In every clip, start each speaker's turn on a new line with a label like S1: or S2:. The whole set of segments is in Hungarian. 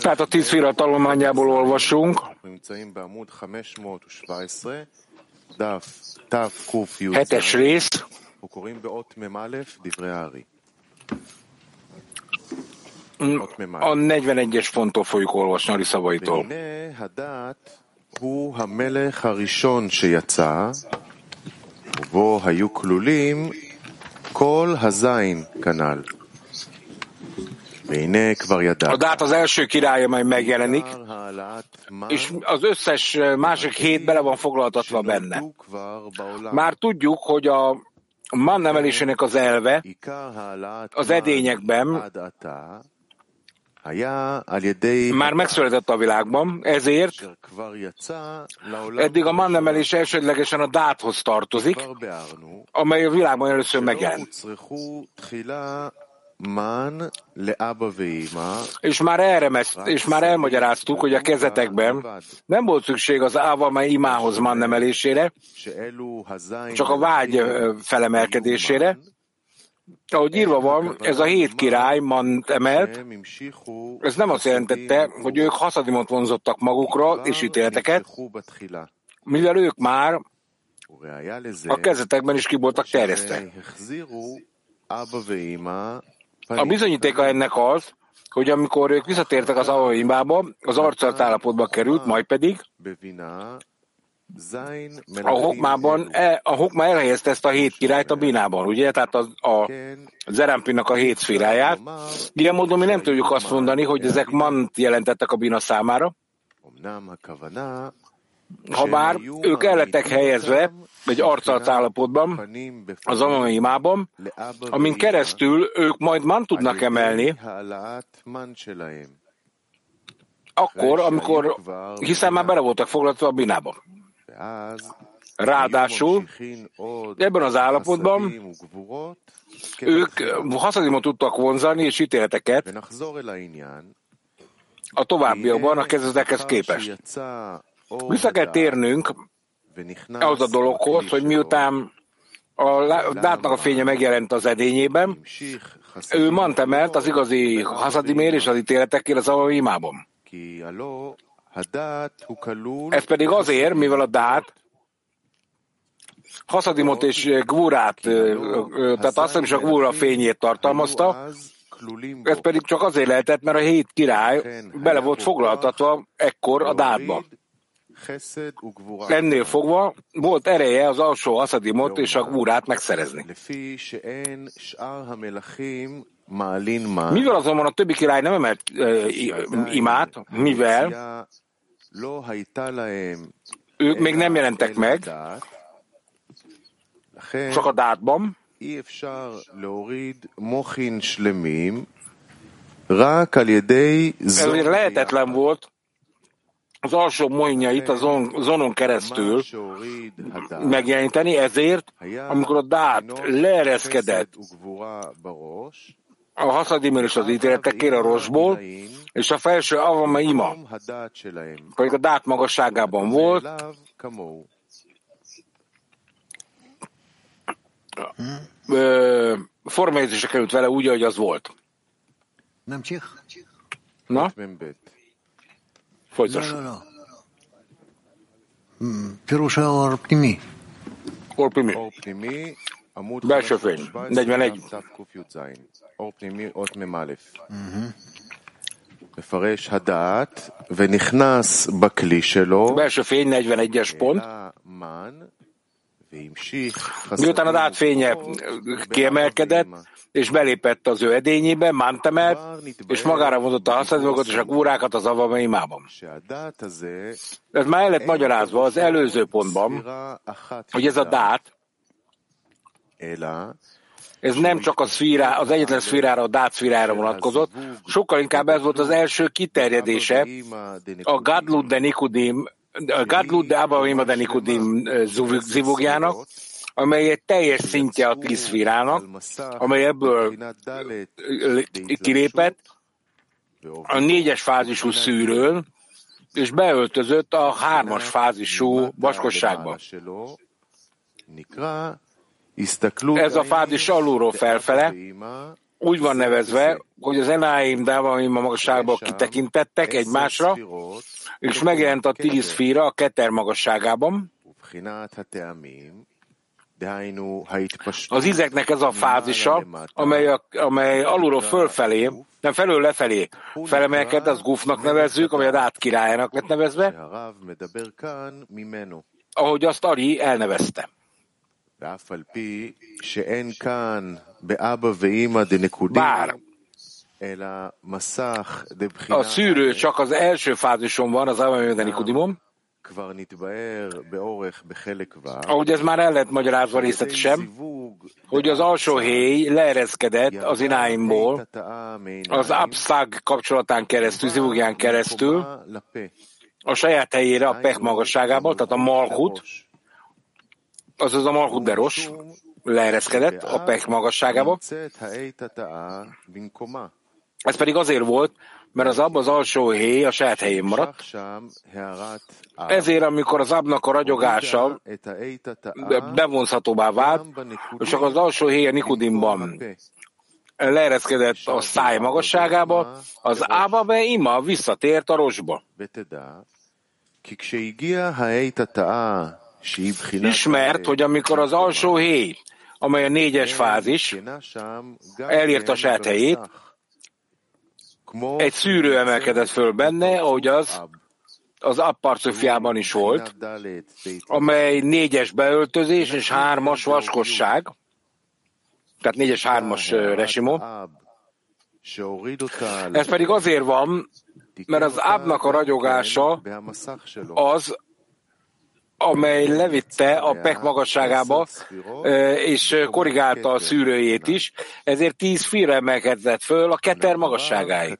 S1: Tehát a tíz szféra tanulmányából olvasunk. 7-es rész. A 41-es ponttól fogjuk olvasni a szavaitól.
S2: הוא המלך הראשון שיצא, ובו היו כלולים כל הזין כנ"ל.
S1: A dát az első király, amely megjelenik, és az összes másik hét bele van foglaltatva benne. Már tudjuk, hogy a man emelésének az elve az edényekben már megszületett a világban, ezért eddig a mannemelés elsődlegesen a dáthoz tartozik, amely a világban először megjelent. És már, erre és már elmagyaráztuk, hogy a kezetekben nem volt szükség az ávama imához man emelésére, csak a vágy felemelkedésére. Ahogy írva van, ez a hét király man emelt, ez nem azt jelentette, hogy ők haszadimot vonzottak magukra és ítéleteket, mivel ők már a kezetekben is ki voltak terjesztve. A bizonyítéka ennek az, hogy amikor ők visszatértek az Avavimbába, az arcart állapotba került, majd pedig a hokmában, e, a hokma elhelyezte ezt a hét királyt a binában, ugye? Tehát az, a Zerempinak a hét szféráját. Ilyen módon mi nem tudjuk azt mondani, hogy ezek mant jelentettek a bina számára. Habár ők el helyezve, egy arcát állapotban, az
S2: anonimában,
S1: amin keresztül ők majd man tudnak emelni, akkor, amikor, hiszen már bele voltak foglalva a binába. Ráadásul ebben az állapotban ők haszadimot tudtak vonzani és ítéleteket a továbbiakban a kezdetekhez képest. Vissza kell térnünk az a dologhoz, hogy miután a látnak a fénye megjelent az edényében, ő mantemelt az igazi haszadimért és az ítéletekért az
S2: imában.
S1: Ez pedig azért, mivel a dát haszadimot és gvúrát, tehát azt hiszem, is a gvúra fényét tartalmazta, ez pedig csak azért lehetett, mert a hét király bele volt foglaltatva ekkor a
S2: dátban.
S1: Ennél fogva volt ereje az alsó haszadimot és a gúrát megszerezni. Mivel azonban a többi király nem emelt ö, imát, mivel? Ők még nem jelentek meg, csak a dátban, ezért lehetetlen volt az alsó moinjait a zonon keresztül megjeleníteni, ezért, amikor a dát leereszkedett a haszadim és az ítéletekért a rosból, és a felső avama ima, pedig a dát magasságában volt, formajegyzése került vele úgy, ahogy az volt.
S3: Nem?
S1: Na? folytassuk.
S3: לא, לא. מ, פירוש האור פנימי.
S1: Orpimi.
S2: אור פנימי, עמוד
S1: בלשו פיין,
S2: 517,
S1: נגמנג.
S2: דף תקי"ז. אור פנימי, אות מ"א. מפרש הדעת, ונכנס בכלי שלו,
S1: Belső fény 41-es pont. Miután a az átfénye kiemelkedett, és belépett az ő edényébe, mántemelt, és magára vonzott a használatot és a kúrákat az avama imában. Ez már el lett magyarázva az előző pontban, hogy ez a dát, ez nem csak a szfírá, az egyetlen szfírára, a dát szfírára vonatkozott, sokkal inkább ez volt az első kiterjedése a Gadlud de Nikudim a Gadlud de Abavima de Nikudim zivugjának, amely egy teljes szintje a tíz szfírának, amely ebből kilépett a négyes fázisú szűrőn, és beöltözött a hármas fázisú vaskosságba. Ez a fázis alulról felfele, úgy van nevezve, hogy az Enáim Dávaim a magasságból kitekintettek egymásra, és megjelent a tíz fíra a keter magasságában. Az ízeknek ez a fázisa, amely, a, amely alulról fölfelé, nem felül lefelé felemelkedett, az gufnak nevezzük, amely a dát királyának lett nevezve, ahogy azt Ari elnevezte. Bár. a szűrő csak az első fázison van, az Abba Nikudimon, ahogy ez már el lett magyarázva részletesen, hogy az alsó héj leereszkedett az ináimból, az abszag kapcsolatán keresztül, zivugján keresztül, a saját helyére, a pech magasságából, tehát a malhut, azaz a malhut leereszkedett a pech magasságába. Ez pedig azért volt, mert az ab az alsó héj a saját helyén maradt. Ezért, amikor az abnak a ragyogása bevonzhatóvá vált, és csak az alsó héj a Nikodimban leereszkedett a száj magasságába, az ába be ima visszatért a rosba. Ismert, hogy amikor az alsó héj, amely a négyes fázis, elért a saját helyét, egy szűrő emelkedett föl benne, ahogy az az apparcöfiában is volt, amely négyes beöltözés és hármas vaskosság, tehát négyes hármas resimó. Ez pedig azért van, mert az ábnak a ragyogása az, amely levitte a pek magasságába, és korrigálta a szűrőjét is, ezért tíz fira emelkedett föl a keter magasságáig.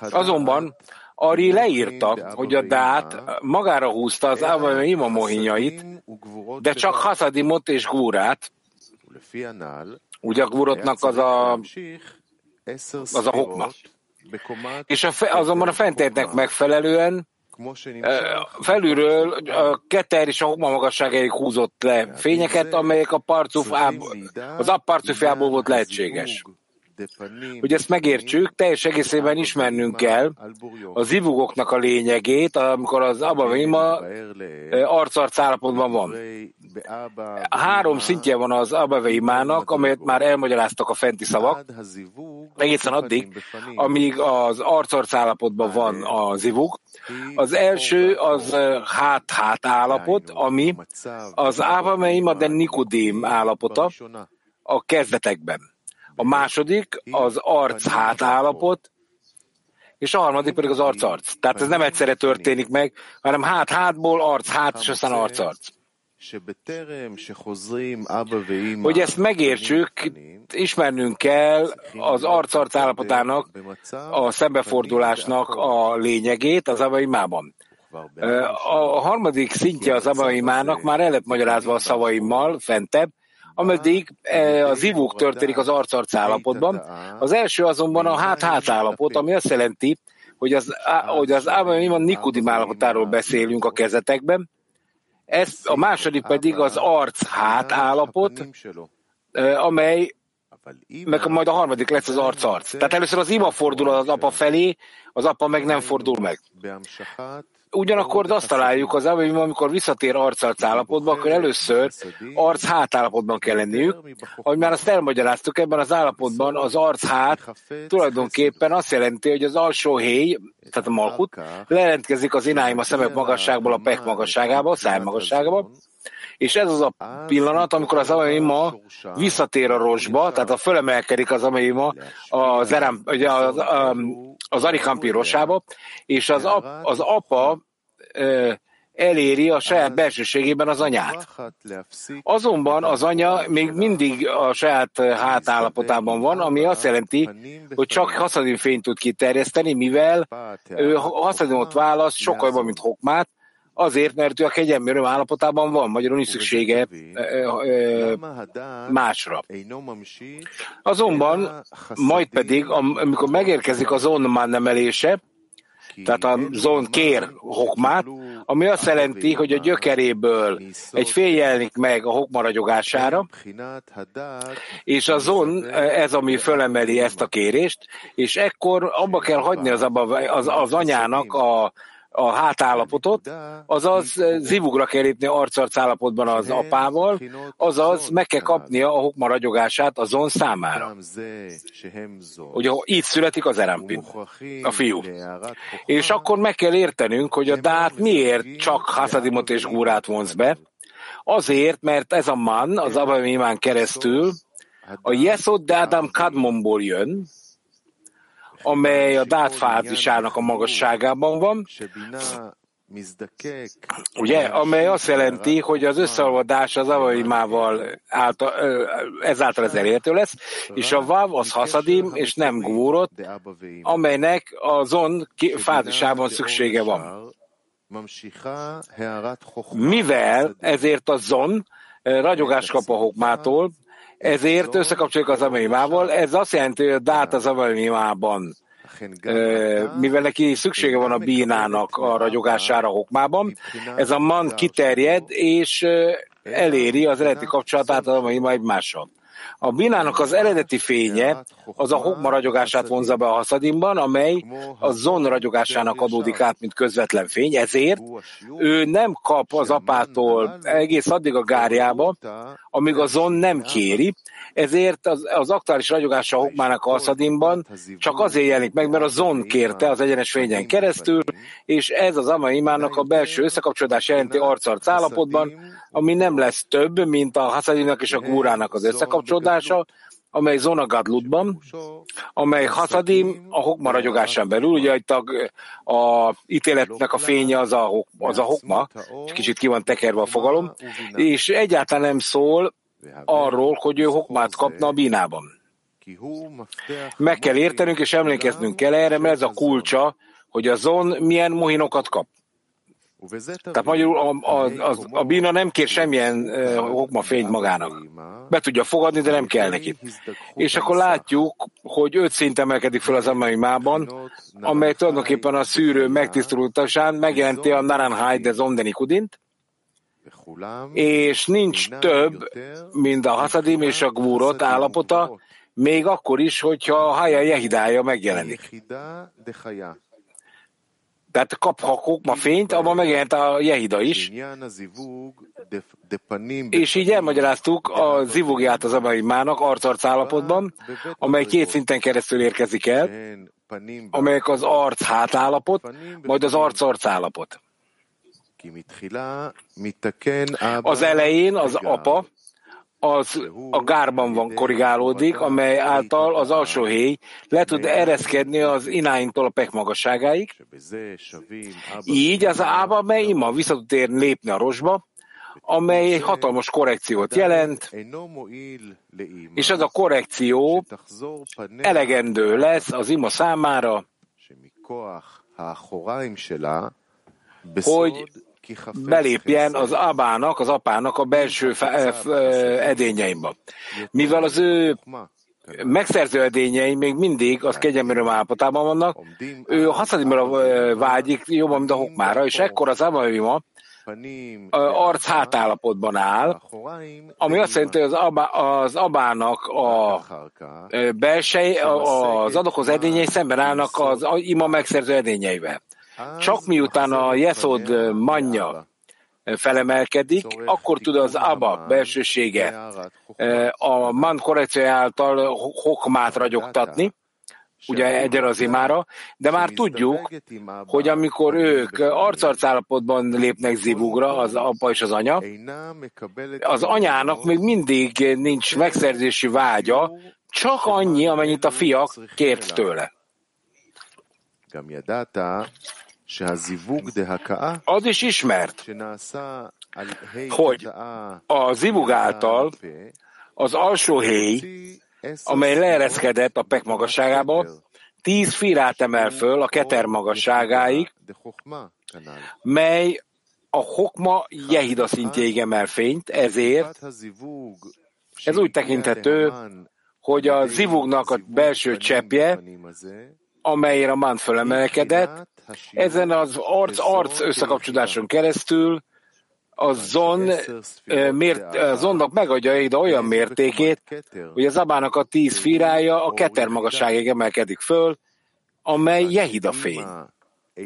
S1: Azonban Ari leírta, hogy a dát magára húzta az Ima mohinyait, de csak Hasadimot és Gúrát, ugye a Gúrotnak az a, az a hokma. És a fe, azonban a fentértnek megfelelően felülről a keter és a hokma magasságáig húzott le fényeket, amelyek a parcuf az apparcufjából volt lehetséges. Hogy ezt megértsük, teljes egészében ismernünk kell az zivugoknak a lényegét, amikor az Abavima arc-arc állapotban van. Három szintje van az Abaveimának, amelyet már elmagyaráztak a fenti szavak, egészen addig, amíg az arc-arc állapotban van a zivug. Az első az hát-hát állapot, ami az Avameima de Nikodém állapota a kezdetekben. A második az arc-hát állapot, és a harmadik pedig az arc-arc. Tehát ez nem egyszerre történik meg, hanem hát-hátból arc-hát, és aztán arc-arc. Hogy ezt megértsük, ismernünk kell az arc-arc állapotának, a szembefordulásnak a lényegét az abaimában. A harmadik szintje az abaimának már el lett magyarázva a szavaimmal fentebb, ameddig az ivók történik az arc-arc állapotban. Az első azonban a hát-hát állapot, ami azt jelenti, hogy az, hogy az Abaimon Nikudim állapotáról beszélünk a kezetekben, ez, a második pedig az arc-hát állapot, amely meg majd a harmadik lesz az arc-arc. Tehát először az ima fordul az apa felé, az apa meg nem fordul meg. Ugyanakkor azt találjuk az hogy amikor visszatér arc-arc állapotba, akkor először arc-hát állapotban kell lenniük. Ahogy már azt elmagyaráztuk, ebben az állapotban az arc-hát tulajdonképpen azt jelenti, hogy az alsó héj, tehát a malkut, lejelentkezik az ináim a szemek magasságból a pek magasságába, a száj magasságába, és ez az a pillanat, amikor az Amaima visszatér a rosba, tehát a fölemelkedik az Amaima az, erem, ugye az, az Arikampi rosába, és az, ap, az apa eléri a saját belsőségében az anyát. Azonban az anya még mindig a saját hátállapotában van, ami azt jelenti, hogy csak haszadim fényt tud kiterjeszteni, mivel ő haszadimot választ sokkal jobban, mint hokmát, Azért, mert ő a kegyelmi öröm állapotában van, magyarul nincs szüksége másra. Azonban, majd pedig, amikor megérkezik az on nemelése, tehát a zon kér hokmát, ami azt jelenti, hogy a gyökeréből egy fél jelenik meg a hokma ragyogására, és a zon, ez ami fölemeli ezt a kérést, és ekkor abba kell hagyni az, abba, az, az anyának a a hátállapotot, azaz zivugra kell lépni arcarc állapotban az apával, azaz meg kell kapnia a hokma ragyogását a zon számára. Ugye így születik az Erampin, a fiú. És akkor meg kell értenünk, hogy a dát miért csak Hasadimot és Gúrát vonz be. Azért, mert ez a man, az Abamimán keresztül, a Yesod de Adam Kadmonból jön, amely a dát fázisának a magasságában van, ugye, amely azt jelenti, hogy az összeolvadás az avaimával által, ezáltal ez elérhető lesz, és a vav az haszadim, és nem gúrot, amelynek azon fázisában szüksége van. Mivel ezért a zon ragyogást kap a hokmától, ezért összekapcsoljuk az amaimával, ez azt jelenti, hogy a dát az amaimában mivel neki szüksége van a bínának a ragyogására a hokmában, ez a man kiterjed, és eléri az eredeti kapcsolatát a egymással. A binának az eredeti fénye az a hokma ragyogását vonza be a haszadimban, amely a zon ragyogásának adódik át, mint közvetlen fény, ezért ő nem kap az apától egész addig a gárjába, amíg a zon nem kéri, ezért az, az aktuális ragyogása a hokmának a haszadimban csak azért jelenik meg, mert a zon kérte az egyenes fényen keresztül, és ez az amaimának a belső összekapcsolódás jelenti arcarc állapotban, ami nem lesz több, mint a haszadimnak és a gúrának az összekapcsolódása, amely Zona Gadlutban, amely Hasadim a hokma ragyogásán belül, ugye itt a, a ítéletnek a fénye az a, az a hokma, kicsit ki van tekerve a fogalom, és egyáltalán nem szól arról, hogy ő hokmát kapna a bínában. Meg kell értenünk és emlékeznünk kell erre, mert ez a kulcsa, hogy a zon milyen mohinokat kap. Tehát magyarul a, a, a, a bína nem kér semmilyen uh, hokma fényt magának. Be tudja fogadni, de nem kell neki. És akkor látjuk, hogy öt szint emelkedik fel az amaimában, amely tulajdonképpen a szűrő megtisztultásán megjelenti a Naranhai de Zondenikudint, és nincs több, mint a Hasadim és a Gvurot állapota, még akkor is, hogyha a Haya Jehidája megjelenik. Tehát kaphatjuk ma fényt, abban megjelent a Jehida is. És így elmagyaráztuk a zivugját az Abaimának arc-arc állapotban, amely két szinten keresztül érkezik el, amelyek az arc hátállapot, majd az arc-arc állapot. Az elején az apa az a gárban van korrigálódik, amely által az alsó héj le tud ereszkedni az ináintól a pek magasságáig. Így az ába, mely ima vissza tud érni lépni a rosba, amely egy hatalmas korrekciót jelent, és ez a korrekció elegendő lesz az ima számára, hogy belépjen az abának, az apának a belső edényeimbe. Mivel az ő megszerző edényei még mindig az kegyelmérőm állapotában vannak, ő a haszadimra vágyik jobban, mint a hokmára, és ekkor az abáima arc hátállapotban áll, ami azt jelenti, hogy az, abá, az abának a belsej, az adokhoz edényei szemben állnak az ima megszerző edényeivel. Csak miután a Yesod manya felemelkedik, akkor tud az Abba belsősége a man korrekció által hokmát ragyogtatni, ugye egyen az imára, de már tudjuk, hogy amikor ők arcarc állapotban lépnek zivugra, az apa és az anya, az anyának még mindig nincs megszerzési vágya, csak annyi, amennyit a fiak kért tőle. Az is ismert, hogy a zivug által az alsó héj, amely leereszkedett a pek magasságába, tíz firát emel föl a keter magasságáig, mely a hokma jehida szintjéig emel fényt, ezért ez úgy tekinthető, hogy a zivugnak a belső cseppje amelyre a man fölemelkedett, ezen az arc-arc összekapcsolódáson keresztül a zon, mért, a zonnak megadja ide olyan mértékét, hogy az abának a tíz firája a keter magasságig emelkedik föl, amely Jehida fény.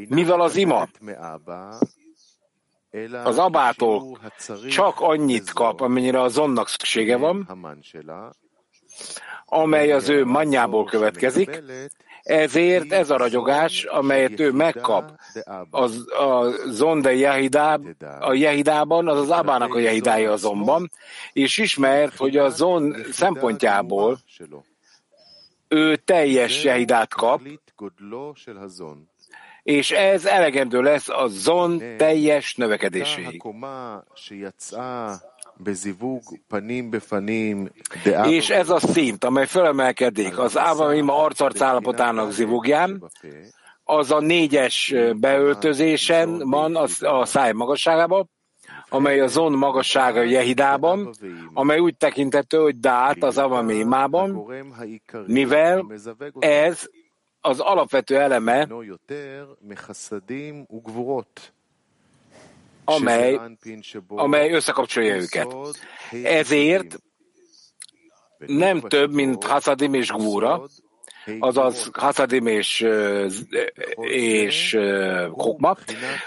S1: Mivel az ima? Az abától csak annyit kap, amennyire a zonnak szüksége van, amely az ő mannyából következik, ezért ez a ragyogás, amelyet ő megkap az, a zonde Jehidá, a Jehidában, az az Abának a Jehidája azonban, és ismert, hogy a zon szempontjából ő teljes Jehidát kap, és ez elegendő lesz a zon teljes növekedéséig. És ez a szint, amely felemelkedik az Ávamima arcarc állapotának zivugján, az a négyes beöltözésen van a, a száj magasságában, amely a zon magassága Jehidában, amely úgy tekintető, hogy dát az Avamimában, mivel ez az alapvető eleme, amely, amely összekapcsolja őket. Ezért nem több, mint Hasadim és Gvura, azaz Hasadim és, és Kokma.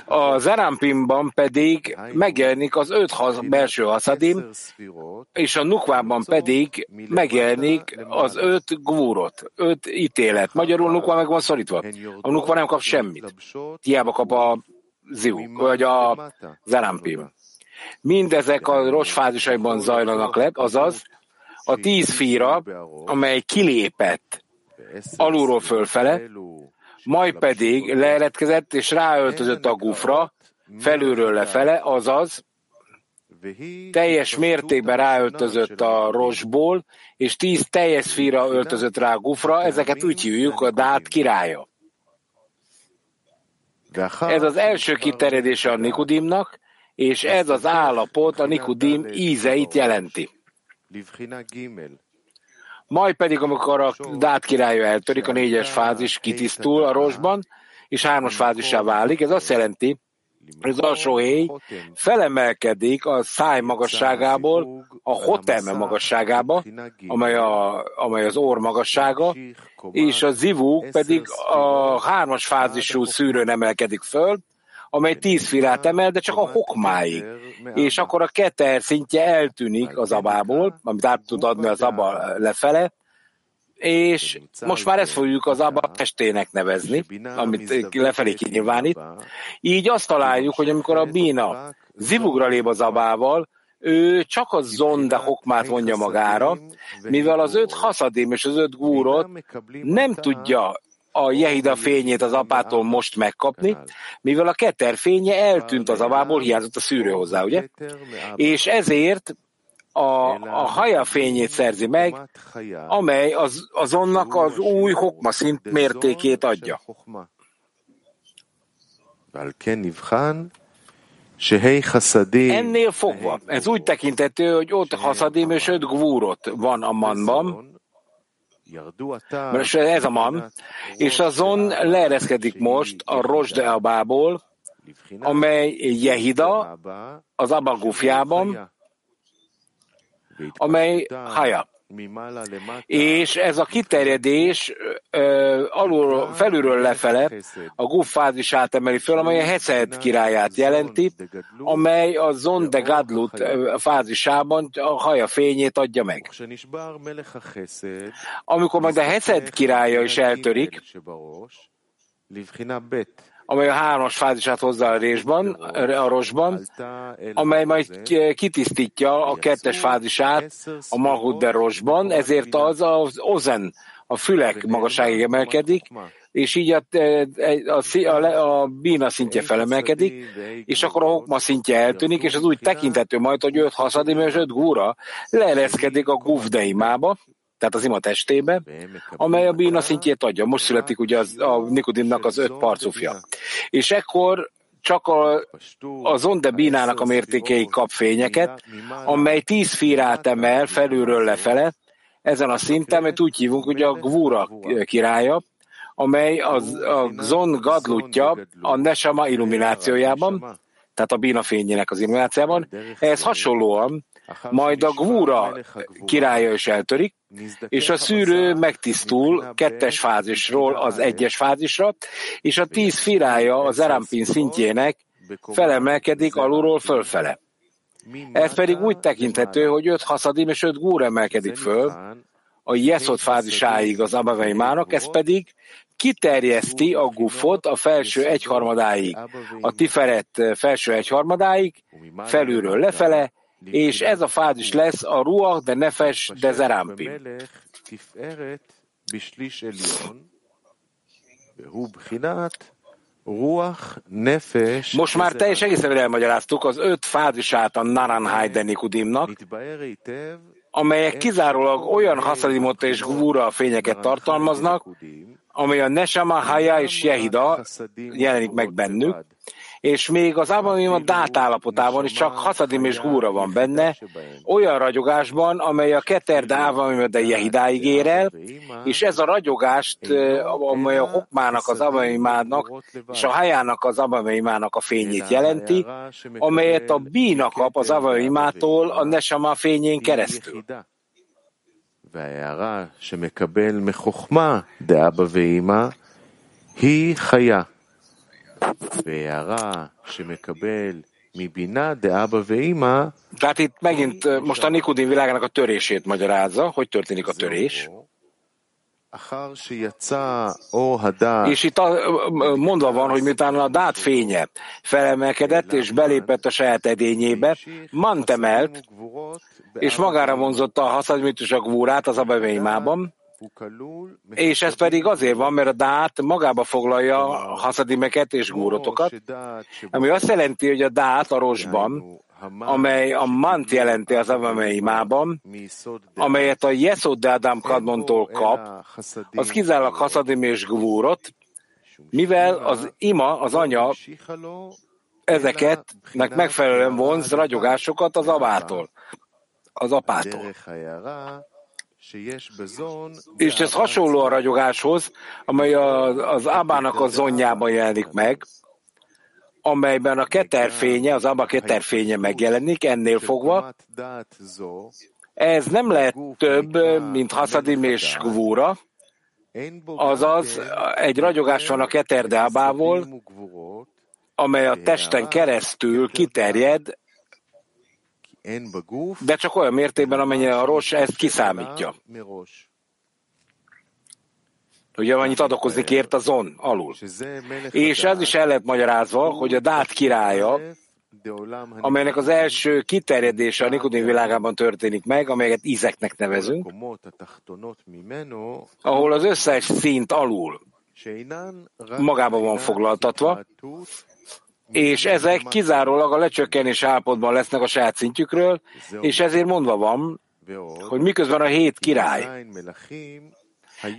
S1: A Zerampimban pedig megjelenik az öt belső Hasadim, és a Nukvában pedig megjelenik az öt gvúrot, öt ítélet. Magyarul Nukva meg van szorítva. A Nukva nem kap semmit. Hiába kap a Ziu, vagy a Zerampim. Mindezek a rossz fázisaiban zajlanak le, azaz a tíz fíra, amely kilépett alulról fölfele, majd pedig leeletkezett és ráöltözött a gufra, felülről lefele, azaz teljes mértékben ráöltözött a rosból, és tíz teljes fíra öltözött rá a gufra, ezeket úgy hívjuk a dát királya. Ez az első kiterjedése a Nikodimnak, és ez az állapot a Nikodim ízeit jelenti. Majd pedig, amikor a Dát királya eltörik, a négyes fázis kitisztul a rosban, és hármas fázissá válik, ez azt jelenti, az alsó héj felemelkedik a száj magasságából a hoteme magasságába, amely, a, amely az orr magassága, és a zivuk pedig a hármas fázisú szűrőn emelkedik föl, amely tíz filát emel, de csak a hokmáig. És akkor a keter szintje eltűnik az abából, amit át tud adni az aba lefele, és most már ezt fogjuk az abba testének nevezni, amit lefelé kinyilvánít. Így azt találjuk, hogy amikor a bína zivugra lép az abával, ő csak a zonda hokmát vonja magára, mivel az öt haszadim és az öt gúrot nem tudja a Jehida fényét az apától most megkapni, mivel a keter fénye eltűnt az abából, hiányzott a szűrő hozzá, ugye? És ezért a, a haja fényét szerzi meg, amely az, azonnak az új hokma szint mértékét adja. Ennél fogva, ez úgy tekintető, hogy ott haszadim és öt gvúrot van a manban, mert ez a man, és azon leereszkedik most a Rosdeabából, amely Jehida az Abagufjában, amely Haja. És ez a kiterjedés alul, felülről lefele a Guf fázisát emeli föl, amely a Heced királyát jelenti, amely a Zonde Gadlut fázisában a haja fényét adja meg. Amikor majd a Heced királya is eltörik, amely a hármas fázisát hozza a résban, a rosban, amely majd kitisztítja a kettes fázisát a Mahud de rosban, ezért az az ozen, a fülek magasságig emelkedik, és így a, a, a, a bína szintje felemelkedik, és akkor a hokma szintje eltűnik, és az úgy tekintető majd, hogy öt haszadim és öt gúra leereszkedik a guvdeimába, tehát az ima testébe, amely a bína szintjét adja. Most születik ugye az, a Nikodimnak az öt parcufja. És ekkor csak a, a zonde bínának a mértékei kap fényeket, amely tíz fírát emel felülről lefele, ezen a szinten, mert úgy hívunk, hogy a Gvura királya, amely az, a Zon gadlutja a Nesama illuminációjában, tehát a Bina fényének az illuminációjában. Ehhez hasonlóan majd a Gvúra királya is eltörik, és a szűrő megtisztul kettes fázisról az egyes fázisra, és a tíz firája az Erampin szintjének felemelkedik alulról fölfele. Ez pedig úgy tekinthető, hogy öt haszadim és öt gúr emelkedik föl, a Jeszot fázisáig az Abaveimának, ez pedig kiterjeszti a gufot a felső egyharmadáig, a tiferet felső egyharmadáig, felülről lefele, és ez a fázis lesz a Ruach de Nefes de Zerampi. Most már teljes egészen elmagyaráztuk az öt fázisát a Naranhai de Nikudimnak, amelyek kizárólag olyan haszadimot és gvúra fényeket tartalmaznak, amely a Nesama, Haya és Jehida jelenik meg bennük, és még az Abamim a dát állapotában is csak Haszadim és Gúra van benne, olyan ragyogásban, amely a Keter de Abamim de Jehidáig ér el, és ez a ragyogást, amely a Hokmának az Abamimának és a Hajának az Abamimának a fényét jelenti, amelyet a Bína kap az Abamimától a Nesama fényén keresztül. וההערה שמקבל מחוכמה דאבא ואימא היא חיה. tehát itt megint most a Nikodim világának a törését magyarázza, hogy történik a törés. És itt mondva van, hogy miután a dát fénye felemelkedett és belépett a saját edényébe, mantemelt, és magára vonzotta a haszadmitus a gvúrát az abeveimában, és ez pedig azért van, mert a dát magába foglalja a haszadimeket és gúrotokat, ami azt jelenti, hogy a dát a rosban, amely a mant jelenti az Avameimában, amelyet a Yesod de Adam Kadmontól kap, az kizárólag haszadim és gvúrot, mivel az ima, az anya ezeketnek megfelelően vonz ragyogásokat az abától, az apától. És ez hasonló a ragyogáshoz, amely az Ábának a zonjában jelenik meg, amelyben a keterfénye, az Abba keterfénye megjelenik, ennél fogva. Ez nem lehet több, mint Haszadim és Gvúra, azaz egy ragyogás van a keterdábából, amely a testen keresztül kiterjed de csak olyan mértékben, amennyire a Ross ezt kiszámítja. Ugye annyit adakozni kért a zon alul. És ez is el lehet magyarázva, hogy a Dát királya, amelynek az első kiterjedése a Nikodim világában történik meg, amelyet ízeknek nevezünk, ahol az összes szint alul magában van foglaltatva, és ezek kizárólag a lecsökkenés állapotban lesznek a saját szintjükről, és ezért mondva van, hogy miközben a hét király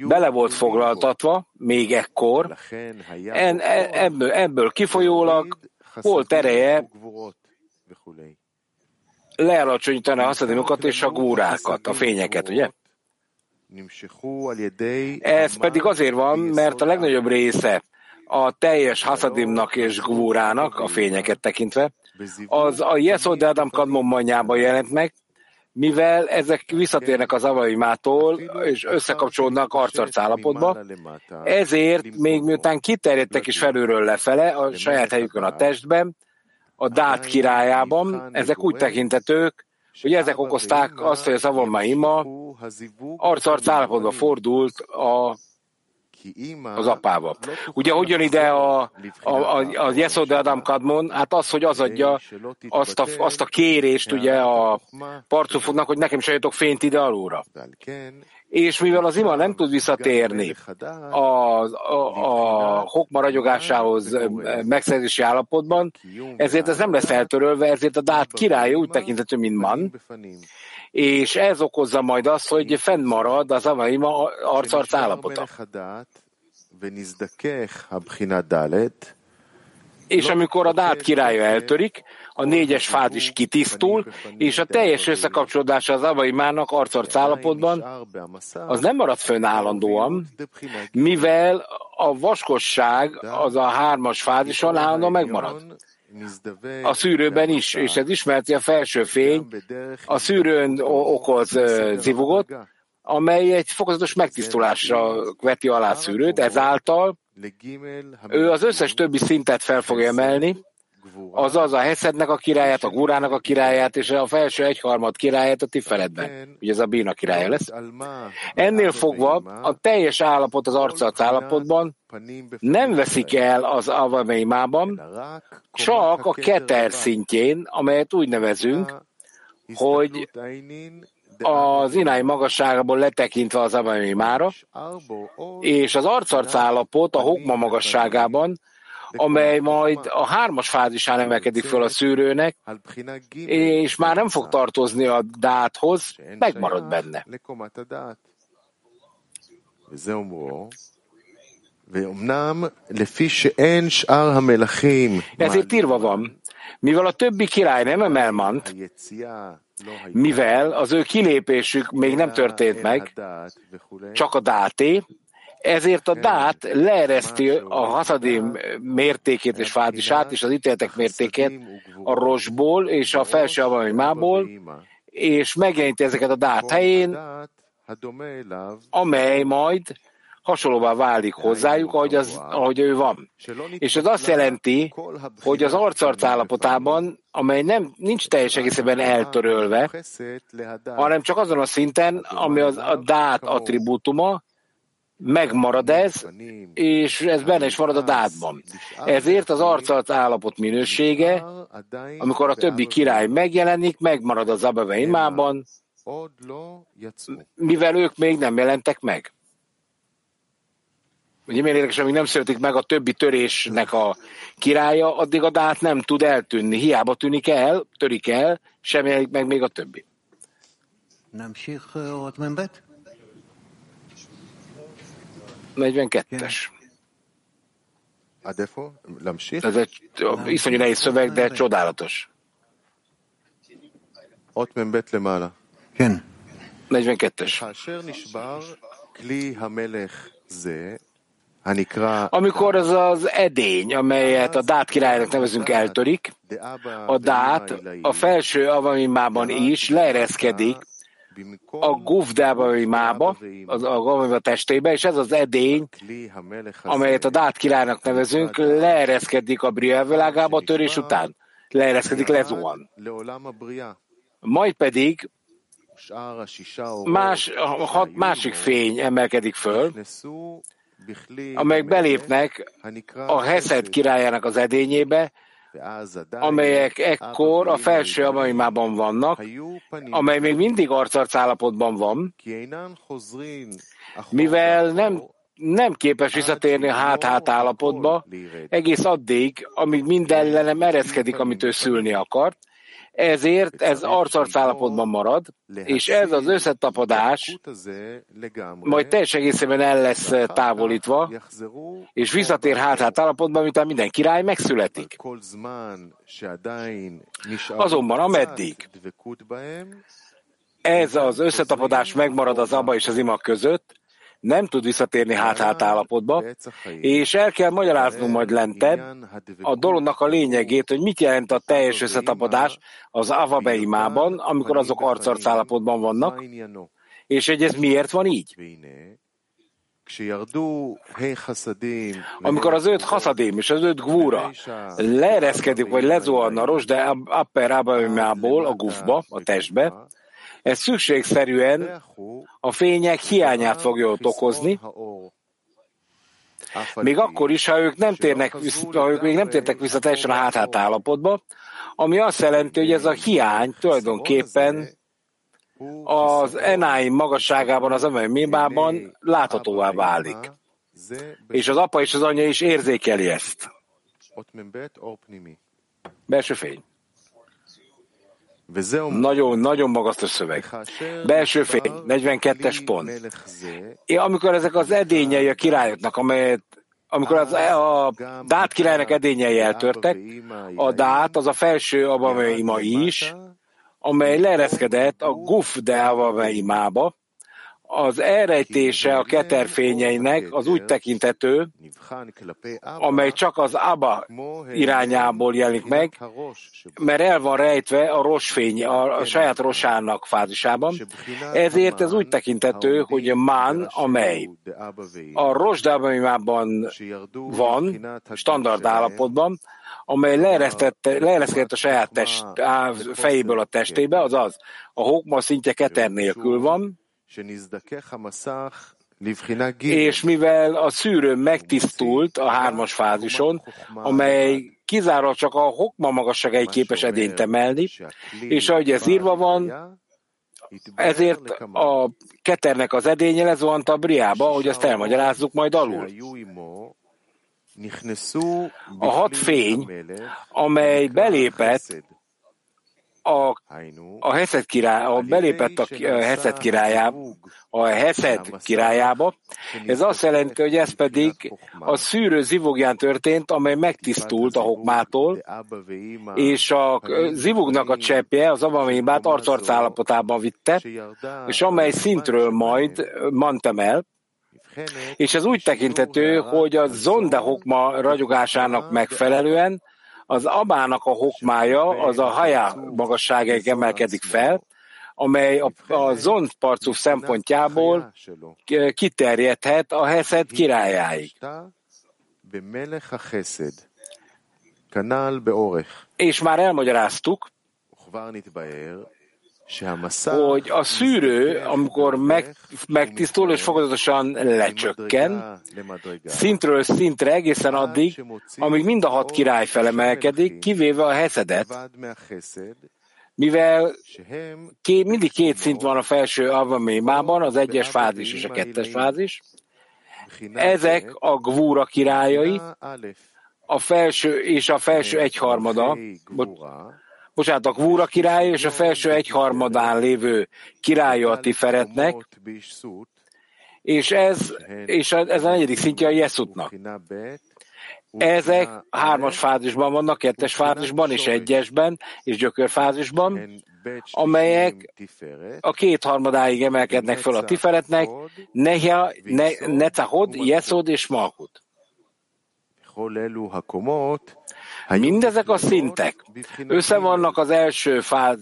S1: bele volt foglaltatva, még ekkor, en, e, ebből, ebből kifolyólag volt ereje lealacsonyítani a haszadimokat és a gúrákat, a fényeket, ugye? Ez pedig azért van, mert a legnagyobb része a teljes Hasadimnak és Gvúrának, a fényeket tekintve, az a Yesod Adam Kadmonmanyában jelent meg, mivel ezek visszatérnek az avaimától, és összekapcsolódnak arcarc állapotba, ezért még miután kiterjedtek is felülről lefele a saját helyükön a testben, a Dát királyában, ezek úgy tekintetők, hogy ezek okozták azt, hogy az avamaima arcarc állapotba fordult a az apával. Ugye hogy jön ide a, a, a, a Yesod Adam Kadmon? Hát az, hogy az adja azt a, azt a kérést ugye a parcufoknak, hogy nekem se fényt ide alulra. És mivel az ima nem tud visszatérni a, a, a hokma ragyogásához megszerzési állapotban, ezért ez nem lesz eltörölve, ezért a dát király úgy tekintető, mint man, és ez okozza majd azt, hogy fennmarad az avaima arcarc állapota. És amikor a dát királya eltörik, a négyes fázis kitisztul, és a teljes összekapcsolódása az avaimának arcarc állapotban, az nem marad fönn állandóan, mivel a vaskosság az a hármas fázison állandóan megmarad. A szűrőben is, és ez ismerti a felső fény, a szűrőn okoz zivugot, amely egy fokozatos megtisztulásra veti alá szűrőt, ezáltal. Ő az összes többi szintet fel fogja emelni, azaz a Heszednek a királyát, a Gúrának a királyát, és a felső egyharmad királyát a Tiferedben. Ugye ez a Bína királya lesz. Ennél fogva a teljes állapot az arcarc állapotban nem veszik el az avameimában, csak a keter szintjén, amelyet úgy nevezünk, hogy az inány magasságából letekintve az avameimára, és az arcarc állapot a hokma magasságában, amely majd a hármas fázisán emelkedik föl a szűrőnek, és már nem fog tartozni a dáthoz, megmarad benne. Ezért írva van, mivel a többi király nem emelmant, mivel az ő kilépésük még nem történt meg, csak a dáté, ezért a dát leereszti a haszadim mértékét és fázisát, és az ítéletek mértékét a rosból és a felső avamimából, és megjeleníti ezeket a dát helyén, amely majd hasonlóvá válik hozzájuk, ahogy, az, ahogy ő van. És ez azt jelenti, hogy az arcarc állapotában, amely nem, nincs teljes egészében eltörölve, hanem csak azon a szinten, ami az, a dát attribútuma, megmarad ez, és ez benne is marad a dátban. Ezért az arcarc állapot minősége, amikor a többi király megjelenik, megmarad az Abave imában, mivel ők még nem jelentek meg. Ugye miért érdekes, amíg nem születik meg a többi törésnek a királya, addig a dát nem tud eltűnni. Hiába tűnik el, törik el, sem meg még a többi. Nem 42-es. Ez egy iszonyú nehéz szöveg, de csodálatos.
S2: Ott men bet lemála.
S1: 42-es. Amikor az az edény, amelyet a Dát királynak nevezünk, eltörik, a Dát a felső avamimában is leereszkedik, a gufdába, mába, az, a, a testébe, és ez az edény, amelyet a Dát királynak nevezünk, leereszkedik a Bria világába a törés után. Leereszkedik, lezuhan. Majd pedig más, hat másik fény emelkedik föl, amelyek belépnek a Heszed királyának az edényébe, amelyek ekkor a felső amaimában vannak, amely még mindig arcarc állapotban van, mivel nem, nem képes visszatérni a hát-hát állapotba, egész addig, amíg minden ellenem ereszkedik, amit ő szülni akart, ezért ez arcarc állapotban marad, és ez az összetapadás majd teljes egészében el lesz távolítva, és visszatér hát-hát állapotban, miután minden király megszületik. Azonban ameddig ez az összetapadás megmarad az Abba és az Ima között, nem tud visszatérni hát-hát állapotba, és el kell magyaráznunk majd lentebb a dolognak a lényegét, hogy mit jelent a teljes összetapadás az avabeimában, amikor azok arcarc állapotban vannak, és hogy ez miért van így. Amikor az öt haszadém és az öt gvúra leereszkedik, vagy lezuhan a rosde apper abaimából a gufba, a testbe, ez szükségszerűen a fények hiányát fogja ott okozni, még akkor is, ha ők nem térnek, ha ők még nem tértek vissza teljesen a hát állapotba, ami azt jelenti, hogy ez a hiány tulajdonképpen az enáim magasságában, az emely mébában láthatóvá válik. És az apa és az anya is érzékeli ezt. Belső fény. Nagyon, nagyon magasztos szöveg. Belső fény, 42-es pont. Én, amikor ezek az edényei a királyoknak, amelyet amikor az, a Dát királynak edényei eltörtek, a Dát az a felső Abameima is, amely leereszkedett a Guf de Abameimába, az elrejtése a keterfényeinek az úgy tekintető, amely csak az Abba irányából jelenik meg, mert el van rejtve a rosfény, a, a saját rosának fázisában. Ezért ez úgy tekintető, hogy a man, amely a rosdában van, standard állapotban, amely leereszkedett a saját test, á, fejéből a testébe, azaz a hokma szintje keter nélkül van, és mivel a szűrő megtisztult a hármas fázison, amely kizárólag csak a hokma magasságai képes edényt emelni, és ahogy ez írva van, ezért a keternek az edénye lezuhant a briába, hogy azt elmagyarázzuk majd alul. A hat fény, amely belépett a, a Heszed király, a belépett a Heszed királyába, a Heszed királyába, ez azt jelenti, hogy ez pedig a szűrő zivogján történt, amely megtisztult a hokmától, és a zivugnak a cseppje az avamémbát arcarc állapotában vitte, és amely szintről majd mantem el, és ez úgy tekintető, hogy a zonda hokma ragyogásának megfelelően az abának a hokmája, az a hajá magasságáig emelkedik fel, amely a, a zond parcú szempontjából kiterjedhet a Heszed királyáig. És már elmagyaráztuk, hogy a szűrő, amikor meg, megtisztul és fokozatosan lecsökken, szintről szintre egészen addig, amíg mind a hat király felemelkedik, kivéve a Heszedet, mivel ké, mindig két szint van a felső avamémában, az egyes fázis és a kettes fázis, ezek a gvúra királyai, a felső és a felső egyharmada, bocsánat, a Kvúra király és a felső egyharmadán lévő királya a Tiferetnek, és ez, és ez a negyedik szintje a Jeszutnak. Ezek hármas fázisban vannak, kettes fázisban és egyesben és gyökörfázisban, amelyek a kétharmadáig emelkednek föl a Tiferetnek, Nehia, ne, Necahod, Jeszod és Malkut. Mindezek a szintek. Összevannak az első fáz,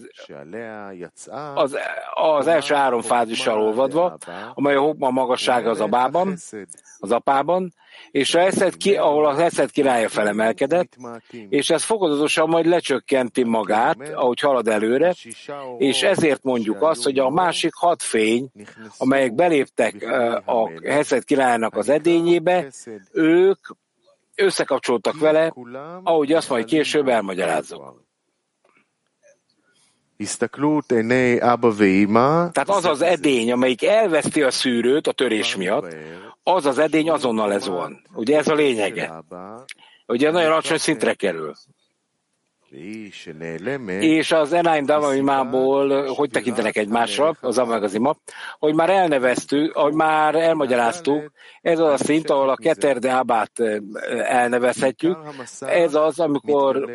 S1: az, az első három fázissal olvadva, amely a hokma magassága az abában, az apában, és a eszed ki, ahol az eszed királya felemelkedett, és ez fokozatosan majd lecsökkenti magát, ahogy halad előre, és ezért mondjuk azt, hogy a másik hat fény, amelyek beléptek a Heszed királynak az edényébe, ők összekapcsoltak vele, ahogy azt majd később elmagyarázom. Tehát az az edény, amelyik elveszti a szűrőt a törés miatt, az az edény azonnal ez van. Ugye ez a lényege. Ugye nagyon alacsony szintre kerül. És az Enaim Davaimából hogy tekintenek egymásra, az Amagazima, hogy már elneveztük, hogy már elmagyaráztuk, ez az a szint, ahol a Keterde Abát elnevezhetjük. Ez az, amikor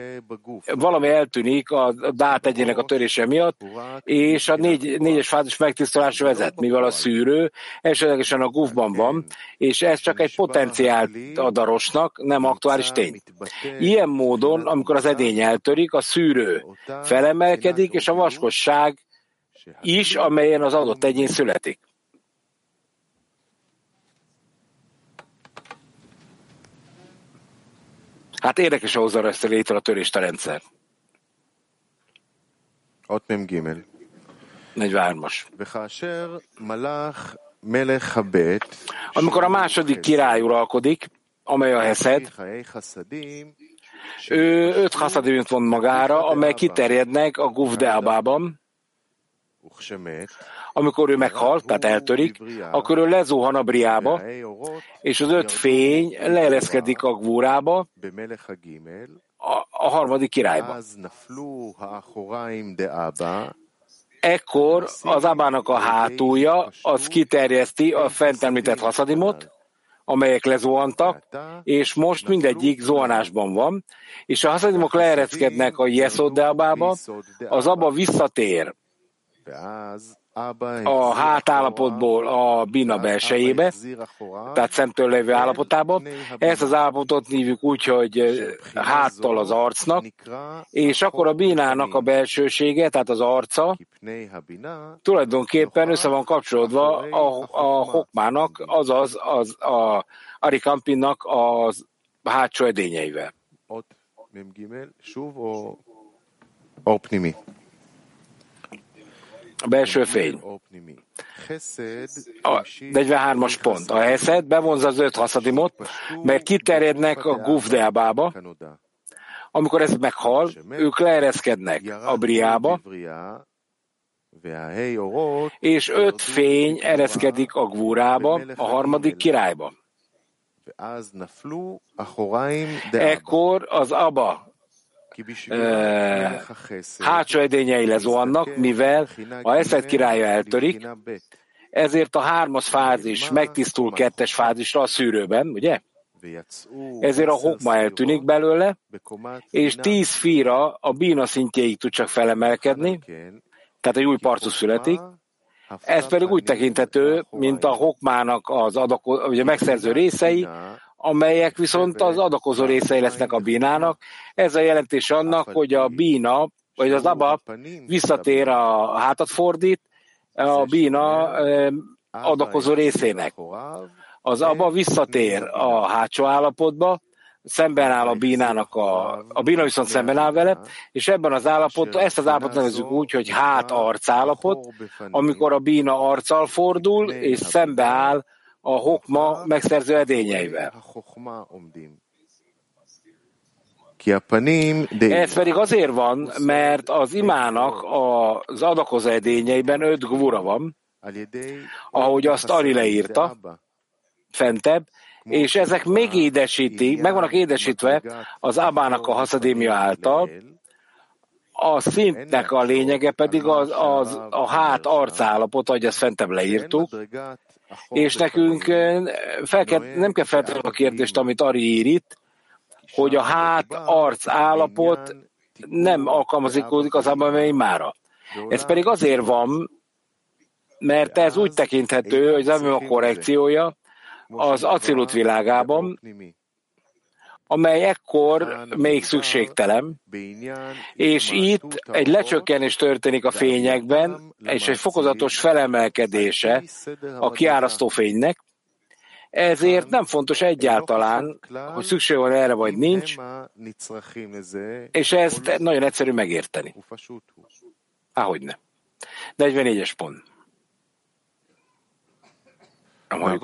S1: valami eltűnik a dát egyének a törése miatt, és a négy, négyes fázis megtisztulásra vezet, mivel a szűrő esetlegesen a gufban van, és ez csak egy potenciált ad a rosnak, nem aktuális tény. Ilyen módon, amikor az edény eltörik, a szűrő felemelkedik, és a vaskosság is, amelyen az adott egyén születik. Hát érdekes ahhoz a létre a törést a rendszer.
S2: Ott nem gimel.
S1: 43-as. Amikor a második király uralkodik, amely a Heszed, ő öt haszadimit von magára, amely kiterjednek a Guvdeabában, amikor ő meghal, tehát eltörik, akkor ő lezuhan a briába, és az öt fény leereszkedik a gvúrába, a, a harmadik királyba. Ekkor az abának a hátulja az kiterjeszti a fent említett haszadimot, amelyek lezuhantak, és most mindegyik zuhanásban van, és a haszadimok leereszkednek a Jeszoddabába, az abba visszatér a hátállapotból a bina belsejébe, tehát szemtől lévő állapotába. Ezt az állapotot hívjuk úgy, hogy háttal az arcnak, és akkor a bínának a belsősége, tehát az arca, tulajdonképpen össze van kapcsolódva a, a hokmának, azaz az a Arikampinnak az hátsó edényeivel. A belső fény. A 43-as pont. A Heszed bevonza az öt haszadimot, mert kiterjednek a gufdeábába. Amikor ez meghal, ők leereszkednek a briába, és öt fény ereszkedik a gvúrába, a harmadik királyba. Ekkor az Aba hátsó edényei lezuhannak, mivel a Eszed királya eltörik, ezért a hármas fázis megtisztul kettes fázisra a szűrőben, ugye? Ezért a hokma eltűnik belőle, és tíz fira a bína szintjéig tud csak felemelkedni, tehát egy új partus születik, ez pedig úgy tekinthető, mint a hokmának az adako, ugye megszerző részei, amelyek viszont az adakozó részei lesznek a bínának. Ez a jelentés annak, hogy a bína, vagy az aba visszatér a hátat fordít, a bína adakozó részének. Az aba visszatér a hátsó állapotba, szemben áll a bínának, a, a bína viszont szemben áll vele, és ebben az állapot, ezt az állapotot nevezzük úgy, hogy hát-arc állapot, amikor a bína arccal fordul, és szembe áll a hokma megszerző edényeivel. Ez pedig azért van, mert az imának az adakozó edényeiben öt gvura van, ahogy azt Ari leírta, fentebb, és ezek még édesíti, meg vannak édesítve az Abának a haszadémia által, a szintnek a lényege pedig az, az a hát arcállapot, ahogy ezt fentebb leírtuk, és nekünk fel kell, nem kell feltenni a kérdést, amit Ari ír itt, hogy a hát arc állapot nem alkalmazkodik az abban mára. Ez pedig azért van, mert ez úgy tekinthető, hogy az a korrekciója az acilut világában, amely ekkor még szükségtelen, és itt egy lecsökkenés történik a fényekben, és egy fokozatos felemelkedése a kiárasztó fénynek, ezért nem fontos egyáltalán, hogy szükség van erre vagy nincs, és ezt nagyon egyszerű megérteni. Ahogy ne. 44-es pont.
S2: Nem.